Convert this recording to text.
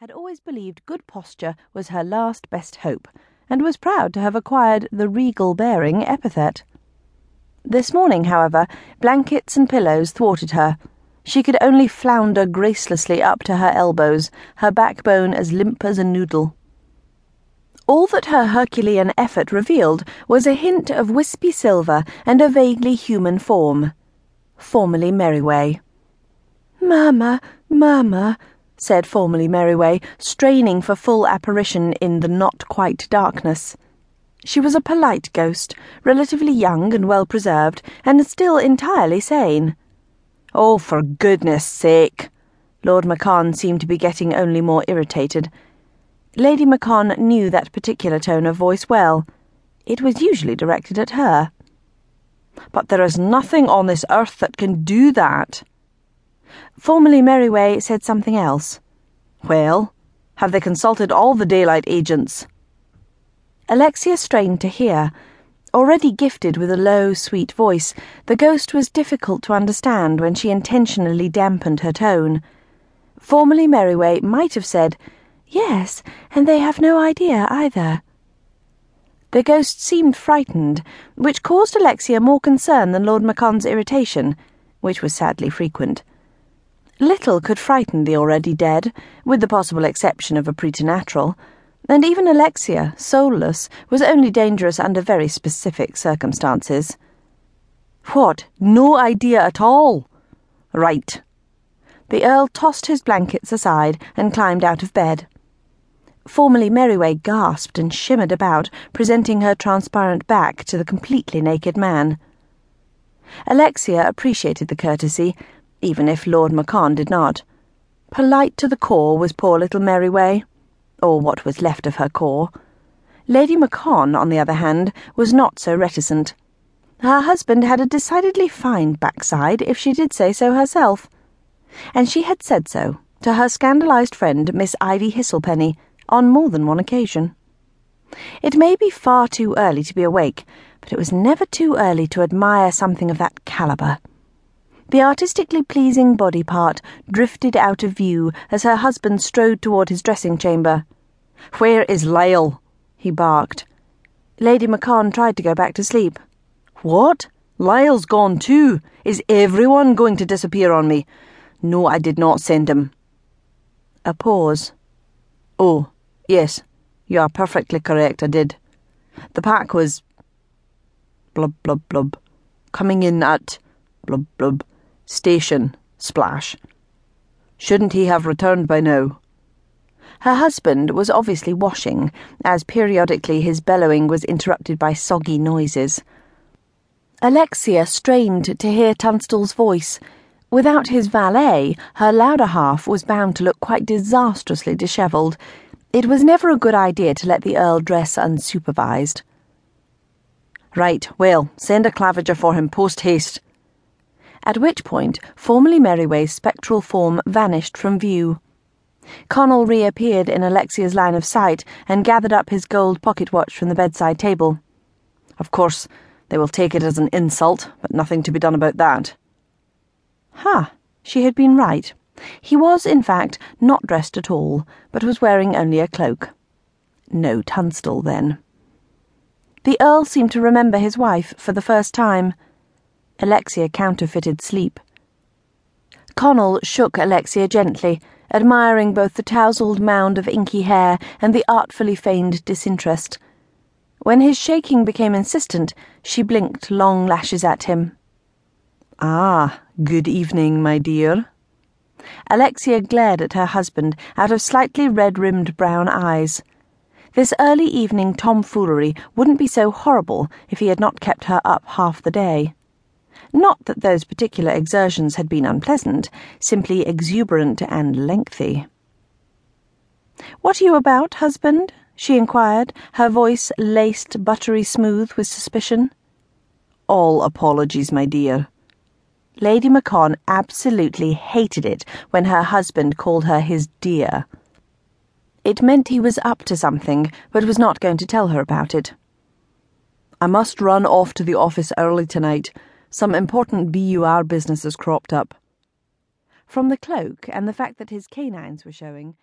had always believed good posture was her last best hope, and was proud to have acquired the regal bearing epithet. This morning, however, blankets and pillows thwarted her. She could only flounder gracelessly up to her elbows, her backbone as limp as a noodle. All that her Herculean effort revealed was a hint of wispy silver and a vaguely human form. Formerly Merriway. Mamma, mamma, said Formerly Merriway, straining for full apparition in the not quite darkness. She was a polite ghost, relatively young and well preserved, and still entirely sane. Oh, for goodness sake! Lord Maccon seemed to be getting only more irritated. Lady Maccon knew that particular tone of voice well. It was usually directed at her. But there is nothing on this earth that can do that. Formerly Merriway said something else. Well, have they consulted all the daylight agents? Alexia strained to hear. Already gifted with a low, sweet voice, the ghost was difficult to understand when she intentionally dampened her tone. Formerly Merriway might have said, Yes, and they have no idea either. The ghost seemed frightened, which caused Alexia more concern than Lord Maccon's irritation, which was sadly frequent. Little could frighten the already dead, with the possible exception of a preternatural, and even Alexia, soulless, was only dangerous under very specific circumstances. What? No idea at all? Right. The Earl tossed his blankets aside and climbed out of bed. Formerly Merriway gasped and shimmered about, presenting her transparent back to the completely naked man. Alexia appreciated the courtesy even if Lord Maccon did not. Polite to the core was poor little Merriway, or what was left of her core. Lady Maccon, on the other hand, was not so reticent. Her husband had a decidedly fine backside, if she did say so herself. And she had said so to her scandalized friend, Miss Ivy Hisselpenny, on more than one occasion. It may be far too early to be awake, but it was never too early to admire something of that caliber. The artistically pleasing body part drifted out of view as her husband strode toward his dressing chamber. Where is Lyall? he barked. Lady Maccon tried to go back to sleep. What? Lyall's gone too. Is everyone going to disappear on me? No, I did not send him. A pause. Oh, yes, you are perfectly correct, I did. The pack was. blub, blub, blub. Coming in at. blub, blub Station, splash. Shouldn't he have returned by now? Her husband was obviously washing, as periodically his bellowing was interrupted by soggy noises. Alexia strained to hear Tunstelle's voice. Without his valet, her louder half was bound to look quite disastrously dishevelled. It was never a good idea to let the Earl dress unsupervised. Right, well, send a claviger for him post haste at which point formerly Merriway's spectral form vanished from view. Conall reappeared in Alexia's line of sight and gathered up his gold pocket watch from the bedside table. Of course, they will take it as an insult, but nothing to be done about that. Ha! Huh, she had been right. He was, in fact, not dressed at all, but was wearing only a cloak. No Tunstelle, then. The Earl seemed to remember his wife for the first time. Alexia counterfeited sleep. Conall shook Alexia gently, admiring both the tousled mound of inky hair and the artfully feigned disinterest. When his shaking became insistent, she blinked long lashes at him. Ah, good evening, my dear. Alexia glared at her husband out of slightly red rimmed brown eyes. This early evening tomfoolery wouldn't be so horrible if he had not kept her up half the day. Not that those particular exertions had been unpleasant, simply exuberant and lengthy. What are you about, husband? she inquired, her voice laced buttery smooth with suspicion. All apologies, my dear. Lady Maccon absolutely hated it when her husband called her his dear. It meant he was up to something, but was not going to tell her about it. I must run off to the office early tonight. Some important BUR business has cropped up. From the cloak and the fact that his canines were showing,